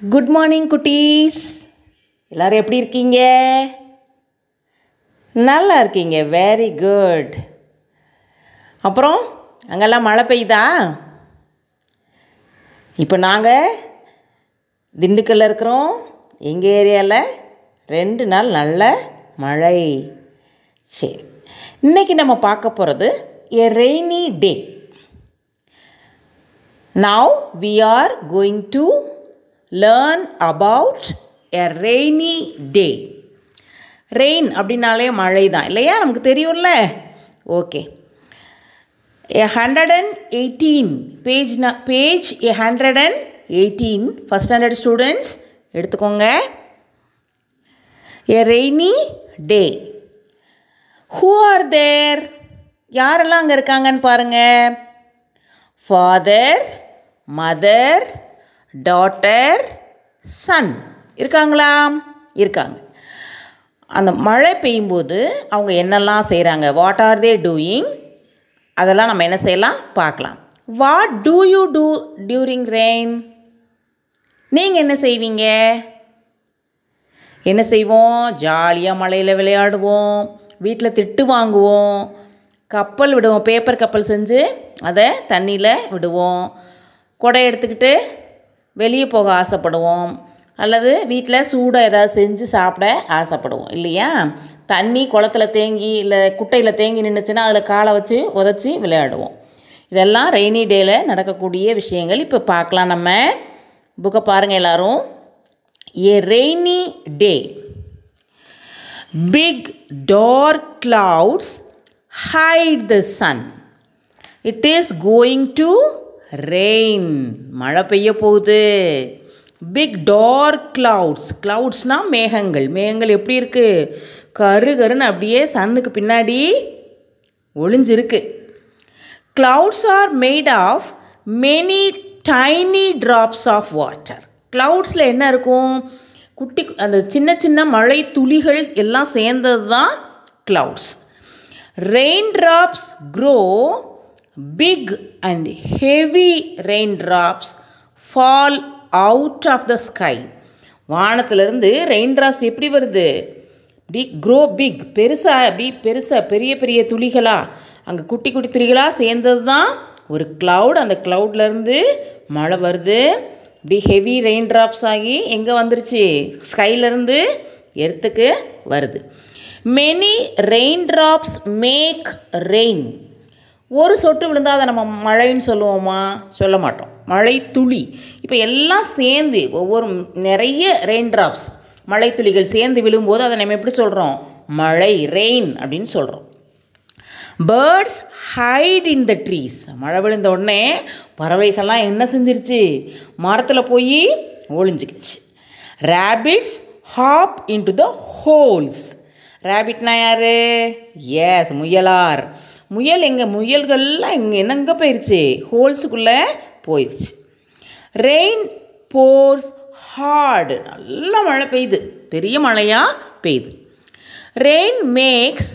Good morning குட்டீஸ். எல்லோரும் எப்படி இருக்கீங்க? நல்லா இருக்கீங்க. வெரி குட் அப்புறம் அங்கெல்லாம் மழை பெய்யுதா? இப்போ நாங்கள் திண்டுக்கல்ல இருக்கிறோம். எங்கள் ஏரியாவில் ரெண்டு நாள் நல்ல மழை. சரி. இன்றைக்கி நம்ம பார்க்க போகிறது a rainy day now we are going to learn about a rainy day rain அப்படின்னாலே மழை தான் இல்லையா? நமக்கு தெரியும்ல? Okay a hundred and eighteen page ந page a hundred and eighteen first standard students எடுத்துக்கோங்க. A rainy day who are there யாரெல்லாம் அங்கே இருக்காங்கன்னு பாருங்கள் ஃபாதர் மதர் டாட்டர் சன் இருக்காங்களா இருக்காங்க. அந்த மழை பெய்யும்போது அவங்க என்னெல்லாம் செய்கிறாங்க வாட் ஆர் தே டூயிங் அதெல்லாம் நம்ம என்ன செய்யலாம்? பார்க்கலாம். What do you do during rain நீங்கள் என்ன செய்வீங்க? என்ன செய்வோம்? ஜாலியாக மழையில் விளையாடுவோம். வீட்டில் திட்டு வாங்குவோம். கப்பல் விடுவோம். பேப்பர் கப்பல் செஞ்சு அதை தண்ணியில் விடுவோம். குடை எடுத்துக்கிட்டு வெளியே போக ஆசைப்படுவோம். அல்லது வீட்டில் சூடாக ஏதாவது செஞ்சு சாப்பிட ஆசைப்படுவோம். இல்லையா? தண்ணி குளத்துல தேங்கி இல்லை குட்டையில் தேங்கி நின்றுச்சுன்னா அதில் காலை வச்சு உதச்சி விளையாடுவோம். இதெல்லாம் ரெய்னி டேயில் நடக்கக்கூடிய விஷயங்கள். இப்போ பார்க்கலாம் நம்ம. புக்கை பாருங்கள் எல்லோரும். A rainy day. Big dark clouds hide the sun it is going to rain மழை பெய்ய போகுது. பிக் டார்க் கிளவுட்ஸ் cloudsனால் மேகங்கள். மேகங்கள் எப்படி இருக்குது கரு கருன்னு அப்படியே சன்னுக்கு பின்னாடி ஒளிஞ்சிருக்கு. Clouds are made of many tiny drops of water க்ளவுட்ஸில் என்ன இருக்கும்? குட்டி அந்த சின்ன சின்ன மழை துளிகள் எல்லாம் சேர்ந்தது தான் clouds rain drops grow big and heavy raindrops fall out of the sky. வானத்திலிருந்து ரெயின்ட்ராப்ஸ் எப்படி வருது? இப்படி க்ரோ பிக் பெருசாக அப்படி பெருசாக பெரிய பெரிய துளிகளாக அங்கே குட்டி குட்டி துளிகளாக சேர்ந்தது தான் ஒரு க்ளவுட் அந்த க்ளவுட்லேருந்து மழை வருது. இப்படி ஹெவி ரெயின் ட்ராப்ஸ் ஆகி எங்கே வந்துருச்சு? ஸ்கைலேருந்து எர்த்துக்கு வருது. Many rain drops make rain ஒரு சொட்டு விழுந்தால் அதை நம்ம மழைன்னு சொல்லுவோமா? சொல்ல மாட்டோம். மழை துளி. இப்போ எல்லாம் சேர்ந்து ஒவ்வொரு நிறைய ரெயின் ட்ராப்ஸ் மழை துளிகள் சேர்ந்து விழும்போது அதை நம்ம எப்படி சொல்கிறோம் மழை ரெயின் அப்படின்னு சொல்கிறோம் birds hide in the trees மழை விழுந்த உடனே பறவைகள்லாம் என்ன செஞ்சிருச்சு? மரத்தில் போய் ஒளிஞ்சிக்கிச்சு. Rabbits hop into the holes ரேபிட்னா யார்? எஸ் முயலார். முயல் எங்கள் முயல்கள்லாம் இங்கே என்னங்க போயிடுச்சு ஹோல்ஸுக்குள்ளே போயிடுச்சு ரெயின் போர்ஸ் ஹார்டு நல்ல மழை பெய்யுது. பெரிய மழையாக பெய்யுது. Rain makes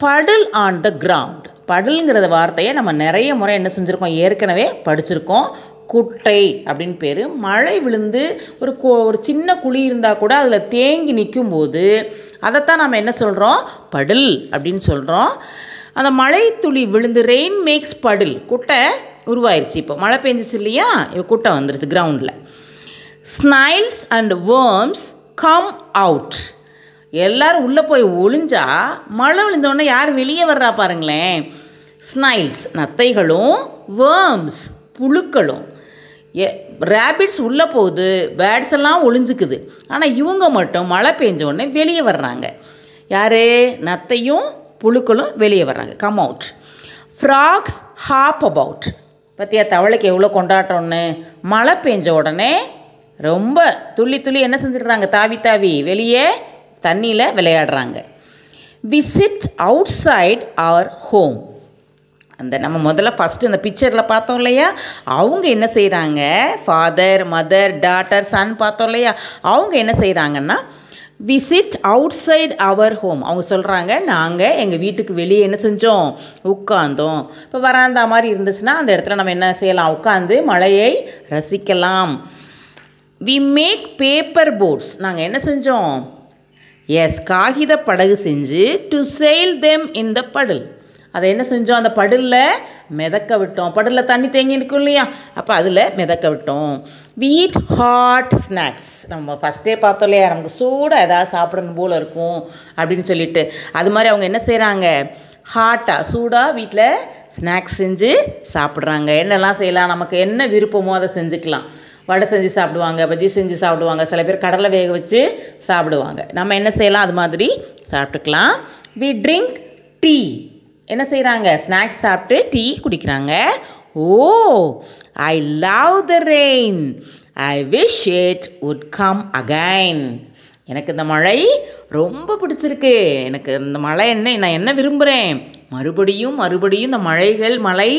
puddle on the ground படலுங்கிற வார்த்தையை நம்ம நிறைய முறை என்ன செஞ்சுருக்கோம்? ஏற்கனவே படிச்சிருக்கோம். குட்டை அப்படின்னு பேர். மழை விழுந்து ஒரு கோ ஒரு சின்ன குழி இருந்தால் கூட அதில் தேங்கி நிற்கும்போது அதைத்தான் நம்ம என்ன சொல்கிறோம் படல் அப்படின்னு சொல்கிறோம் அந்த மழை துளி விழுந்து ரெயின் மேக்ஸ் படில் குட்டை உருவாயிருச்சு இப்போ. மழை பெஞ்சிச்சு இல்லையா? இப்போ குட்டை வந்துருச்சு கிரவுண்டில் snails and worms come out எல்லோரும் உள்ளே போய் ஒளிஞ்சா மழை விழுந்தோடனே யார் வெளியே வர்றா பாருங்களேன். ஸ்னைல்ஸ் நத்தைகளும் வேர்ம்ஸ் புழுக்களும். எ ரேபிட்ஸ் உள்ளே போகுது பேட்ஸ் எல்லாம் ஒளிஞ்சுக்குது. ஆனால் இவங்க மட்டும் மழை பெஞ்ச உடனே வெளியே வர்றாங்க. யார்? நத்தையும் புழுக்களும் வெளியே வர்றாங்க. Come out frogs hop about பற்றியா தவளைக்கு எவ்வளோ கொண்டாட்டம்னு மழை பெஞ்ச உடனே ரொம்ப துள்ளி துள்ளி என்ன செஞ்சிடுறாங்க? தாவி தாவி வெளியே தண்ணியில் விளையாடுறாங்க. We sit outside our home அந்த நம்ம முதல்ல ஃபஸ்ட்டு இந்த பிக்சரில் பார்த்தோம் இல்லையா? அவங்க என்ன செய்கிறாங்க ஃபாதர் மதர் டாட்டர் சன் பார்த்தோம் இல்லையா? அவங்க என்ன செய்கிறாங்கன்னா we sit outside our home அவங்க சொல்கிறாங்க நாங்கள் எங்கள் வீட்டுக்கு வெளியே என்ன செஞ்சோம்? உட்காந்தோம் இப்போ வராந்தா மாதிரி இருந்துச்சுன்னா அந்த இடத்துல நம்ம என்ன செய்யலாம்? உட்காந்து மழையை ரசிக்கலாம். வி மேக் பேப்பர் போட்ஸ் நாங்கள் என்ன செஞ்சோம்? எஸ் காகித படகு செஞ்சு to sail them in the puddle அதை என்ன செஞ்சோம்? அந்த படலில் மிதக்க விட்டோம். படலில் தண்ணி தேங்கி இருக்கும் இல்லையா? அப்போ அதில் மிதக்க விட்டோம். வீட் ஹாட் ஸ்நாக்ஸ் நம்ம ஃபஸ்ட்டே பார்த்தோம் இல்லையா? நமக்கு சூடாக ஏதாவது சாப்பிடணும் போல் இருக்கும் அப்படின்னு சொல்லிட்டு. அது மாதிரி அவங்க என்ன செய்கிறாங்க ஹாட்டாக சூடாக வீட்டில் ஸ்நாக்ஸ் செஞ்சு சாப்பிட்றாங்க. என்னெல்லாம் செய்யலாம்? நமக்கு என்ன விருப்பமோ அதை செஞ்சுக்கலாம். வடை செஞ்சு சாப்பிடுவாங்க பஜ்ஜி செஞ்சு சாப்பிடுவாங்க. சில பேர் கடலை வேக வச்சு சாப்பிடுவாங்க. நம்ம என்ன செய்யலாம்? அது மாதிரி சாப்பிட்டுக்கலாம். வி ட்ரிங்க் டீ என்ன செய்கிறாங்க ஸ்நாக்ஸ் சாப்பிட்டு டீ குடிக்கிறாங்க. ஓ I love the rain I wish it would come again எனக்கு இந்த மழை ரொம்ப பிடிச்சிருக்கு. எனக்கு இந்த மழை என்ன நான் என்ன விரும்புகிறேன் மறுபடியும் மறுபடியும் இந்த மழைகள் மழை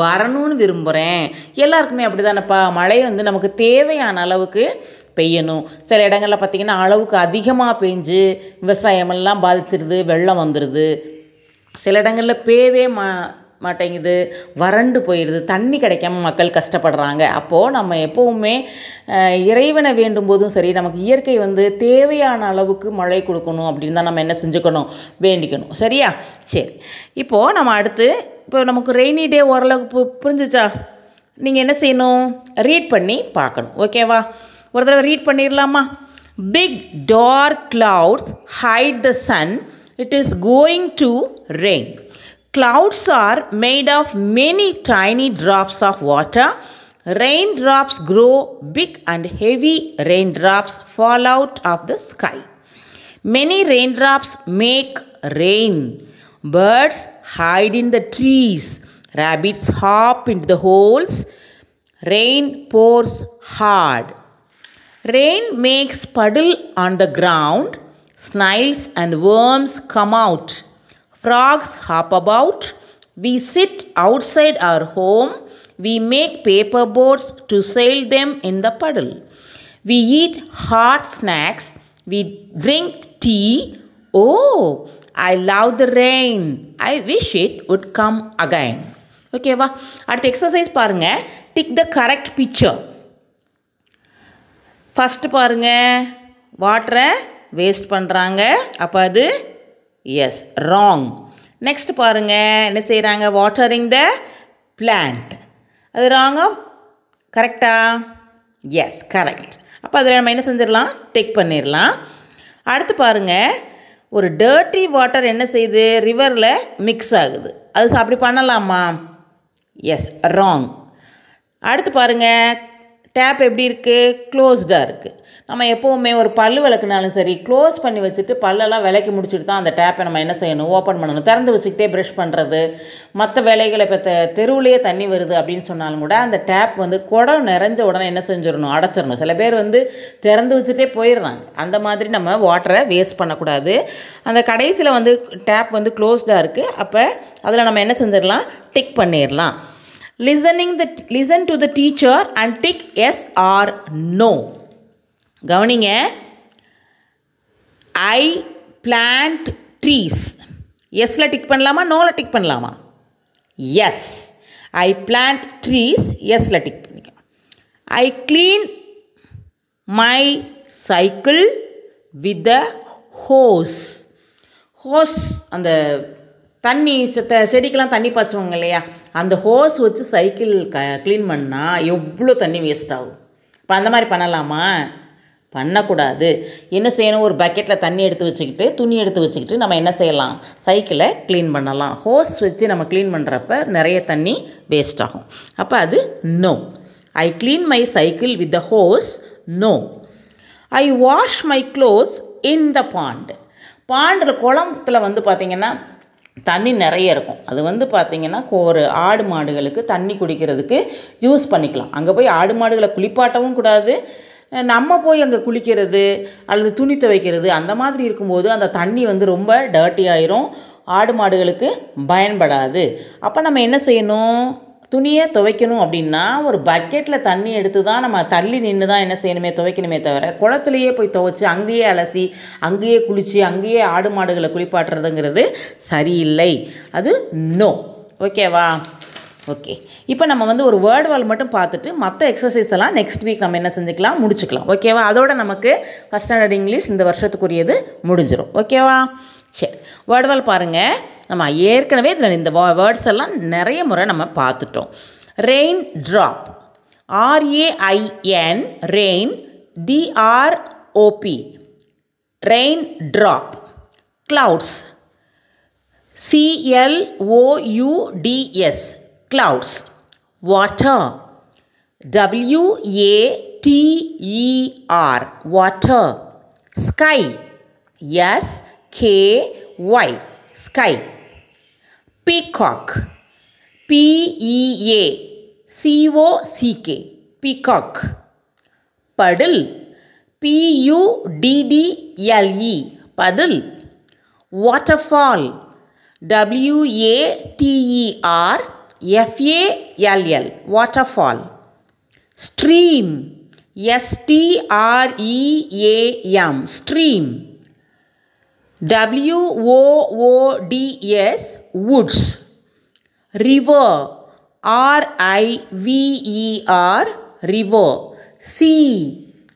வரணும்னு விரும்புகிறேன் எல்லாருக்குமே அப்படி தானேப்பா மழை வந்து நமக்கு தேவையான அளவுக்கு பெய்யணும். சில இடங்களில் பார்த்திங்கன்னா அளவுக்கு அதிகமாக பெஞ்சு விவசாயமெல்லாம் பாதிச்சிருது வெள்ளம் வந்துடுது சில இடங்களில் பேவே மா மாட்டேங்குது வறண்டு போயிடுது தண்ணி கிடைக்காம மக்கள் கஷ்டப்படுறாங்க. அப்போது நம்ம எப்போவுமே இறைவனை வேண்டும் போதும் சரி நமக்கு இயற்கை வந்து தேவையான அளவுக்கு மழை கொடுக்கணும் அப்படின்னு தான் நம்ம என்ன செஞ்சுக்கணும்? வேண்டிக்கணும். சரியா? சரி. இப்போது நம்ம அடுத்து இப்போ நமக்கு ரெய்னி டே ஓரளவுக்கு பு புரிஞ்சுச்சா? நீங்கள் என்ன செய்யணும்? ரீட் பண்ணி பார்க்கணும். ஓகேவா ஒரு தடவை ரீட் பண்ணிடலாமா big dark clouds hide the sun it is going to rain clouds are made of many tiny drops of water raindrops grow big and heavy raindrops fall out of the sky Many raindrops make rain. Birds hide in the trees. Rabbits hop into the holes. Rain pours hard. Rain makes puddle on the ground. Snails and worms come out. Frogs hop about. We sit outside our home. We make paper boats to sail them in the puddle. We eat hot snacks. We drink tea. Oh, I love the rain. I wish it would come again. ஓகேவா அடுத்த exercise பாருங்க tick the correct picture first பாருங்க வாட்டரை waste பண்ணுறாங்க அப்போ அது S wrong next பாருங்க என்ன செய்கிறாங்க வாட்டரிங் த பிளான்ட் அது ராங்கா கரெக்டா எஸ் கரெக்ட் அப்போ அதில் நம்ம என்ன செஞ்சிடலாம்? டெக் பண்ணிடலாம். அடுத்து பாருங்கள் ஒரு டர்ட்டி வாட்டர் என்ன செய்யுது? ரிவரில் மிக்ஸ் ஆகுது. அது அப்படி பண்ணலாமா? எஸ் ராங் அடுத்து பாருங்கள் டேப் எப்படி இருக்குது க்ளோஸ்டாக இருக்குது நம்ம எப்போவுமே ஒரு பல் விளக்குனாலும் சரி க்ளோஸ் பண்ணி வச்சுட்டு பல்லெல்லாம் விளக்கி முடிச்சுட்டு தான் அந்த டேப்பை நம்ம என்ன செய்யணும்? ஓப்பன் பண்ணணும். திறந்து வச்சுக்கிட்டே ப்ரஷ் பண்ணுறது மற்ற வேலைகளை இப்போ த தெருவுலேயே தண்ணி வருது அப்படின்னு சொன்னாலும் கூட அந்த டேப் வந்து குடம் நிறைஞ்ச உடனே என்ன செஞ்சிடணும்? அடைச்சிடணும். சில பேர் வந்து திறந்து வச்சுட்டே போயிடுறாங்க. அந்த மாதிரி நம்ம வாட்டரை வேஸ்ட் பண்ணக்கூடாது. அந்த கடைசியில் வந்து டேப் வந்து க்ளோஸ்டாக இருக்குது அப்போ அதில் நம்ம என்ன செஞ்சிடலாம்? டிக் பண்ணிடலாம். Listening the listen to the teacher and tick yes or no கவனிங்க. ஐ பிளான்ட் ட்ரீஸ் எஸ்ல டிக் பண்ணலாமா? நோவில் டிக் பண்ணலாமா? எஸ் ஐ பிளான்ட் ட்ரீஸ் எஸ்ல டிக் பண்ணிக்கலாம். I clean my cycle with the hose hose அந்த தண்ணி செடிக்கெலாம் தண்ணி பாய்ச்சுவாங்க இல்லையா? அந்த ஹோஸ் வச்சு சைக்கிள் க க்ளீன் பண்ணால் எவ்வளோ தண்ணி வேஸ்ட் ஆகும்? இப்போ அந்த மாதிரி பண்ணலாமா? பண்ணக்கூடாது. என்ன செய்யணும்? ஒரு பக்கெட்டில் தண்ணி எடுத்து வச்சுக்கிட்டு துணி எடுத்து வச்சுக்கிட்டு நம்ம என்ன செய்யலாம்? சைக்கிளை க்ளீன் பண்ணலாம். ஹோஸ் வச்சு நம்ம க்ளீன் பண்ணுறப்ப நிறைய தண்ணி வேஸ்ட் ஆகும். அப்போ அது no I clean my cycle with the hose no I wash my clothes in the pond பாண்டில் குளத்துல வந்து பார்த்திங்கன்னா தண்ணி நிறைய இருக்கும். அது வந்து பார்த்திங்கன்னா ஒரு ஆடு மாடுகளுக்கு தண்ணி குடிக்கிறதுக்கு யூஸ் பண்ணிக்கலாம். அங்கே போய் ஆடு மாடுகளை குளிப்பாட்டவும் கூடாது. நம்ம போய் அங்கே குளிக்கிறது அல்லது துணி துவைக்கிறது அந்த மாதிரி இருக்கும்போது அந்த தண்ணி வந்து ரொம்ப டர்ட்டி ஆயிரும். ஆடு மாடுகளுக்கு பயன்படாது. அப்போ நம்ம என்ன செய்யணும்? துணியை துவைக்கணும் அப்படின்னா ஒரு பக்கெட்டில் தண்ணி எடுத்து தான் நம்ம தள்ளி நின்று தான் என்ன செய்யணுமே துவைக்கணுமே தவிர குளத்துலையே போய் துவைச்சி அங்கேயே அலசி அங்கேயே குளித்து அங்கேயே ஆடு மாடுகளை குளிப்பாட்டுறதுங்கிறது சரியில்லை. அது நோ ஓகேவா ஓகே இப்போ நம்ம வந்து ஒரு வேர்ட் வால் மட்டும் பார்த்துட்டு மற்ற எக்ஸசைஸ் எல்லாம் நெக்ஸ்ட் வீக் நம்ம என்ன செஞ்சுக்கலாம் முடிச்சுக்கலாம். ஓகேவா அதோட நமக்கு ஃபஸ்ட் ஸ்டாண்டர்ட் இங்கிலீஷ் இந்த வருஷத்துக்குரியது முடிஞ்சிடும் ஓகேவா சரி வேர்டுவால் பாருங்கள் நம்ம ஏற்கனவே இதில் இந்த வேர்ட்ஸ் எல்லாம் நிறைய முறை நம்ம பார்த்துட்டோம். Rain drop R A I N rain D R O P rain drop clouds C L O U D S clouds water W A T E R water sky S K Y sky. Peacock P E A C O C K peacock. Puddle P U D D L E puddle waterfall W A T E R F A L L waterfall. Stream S T R E A M stream W O O D S woods river R I V E R river sea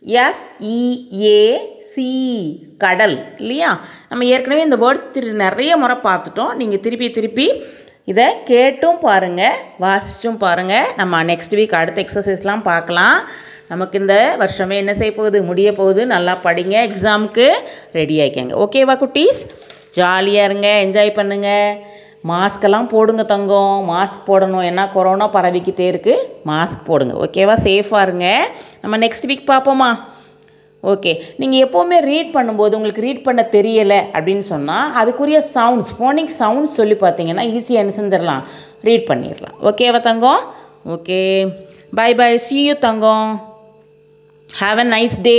river. Sea கடல். இல்லையா? நம்ம ஏற்கனவே இந்த word திரு நிறைய முறை பார்த்துட்டோம். நீங்கள் திருப்பி திருப்பி இதை கேட்டும் பாருங்கள் வாசிச்சும் பாருங்கள் நம்ம நெக்ஸ்ட் வீக் அடுத்த எக்ஸசைஸ்லாம் பார்க்கலாம். நமக்கு இந்த வருஷமே என்ன செய்ய போகுது? முடிய போகுது. நல்லா படிங்க எக்ஸாமுக்கு ரெடி ஆகிக்கங்க ஓகேவா குட்டீஸ்? ஜாலியாக இருங்க என்ஜாய் பண்ணுங்கள் மாஸ்க்கெல்லாம் போடுங்க தங்கம். மாஸ்க் போடணும். ஏன்னா கொரோனா பரவிக்கிட்டே இருக்குது மாஸ்க் போடுங்க. ஓகேவா சேஃபாக இருங்க. நம்ம நெக்ஸ்ட் வீக் பார்ப்போமா? ஓகே நீங்கள் எப்போவுமே ரீட் பண்ணும்போது உங்களுக்கு ரீட் பண்ண தெரியலை அப்படின்னு சொன்னால் அதுக்குரிய சவுண்ட்ஸ் ஃபோனிக் சவுண்ட்ஸ் சொல்லி பார்த்தீங்கன்னா ஈஸியாக என்ன செஞ்சிடலாம் ரீட் பண்ணிடலாம். ஓகேவா தங்கம்? Okay bye bye see you Thangam. Have a nice day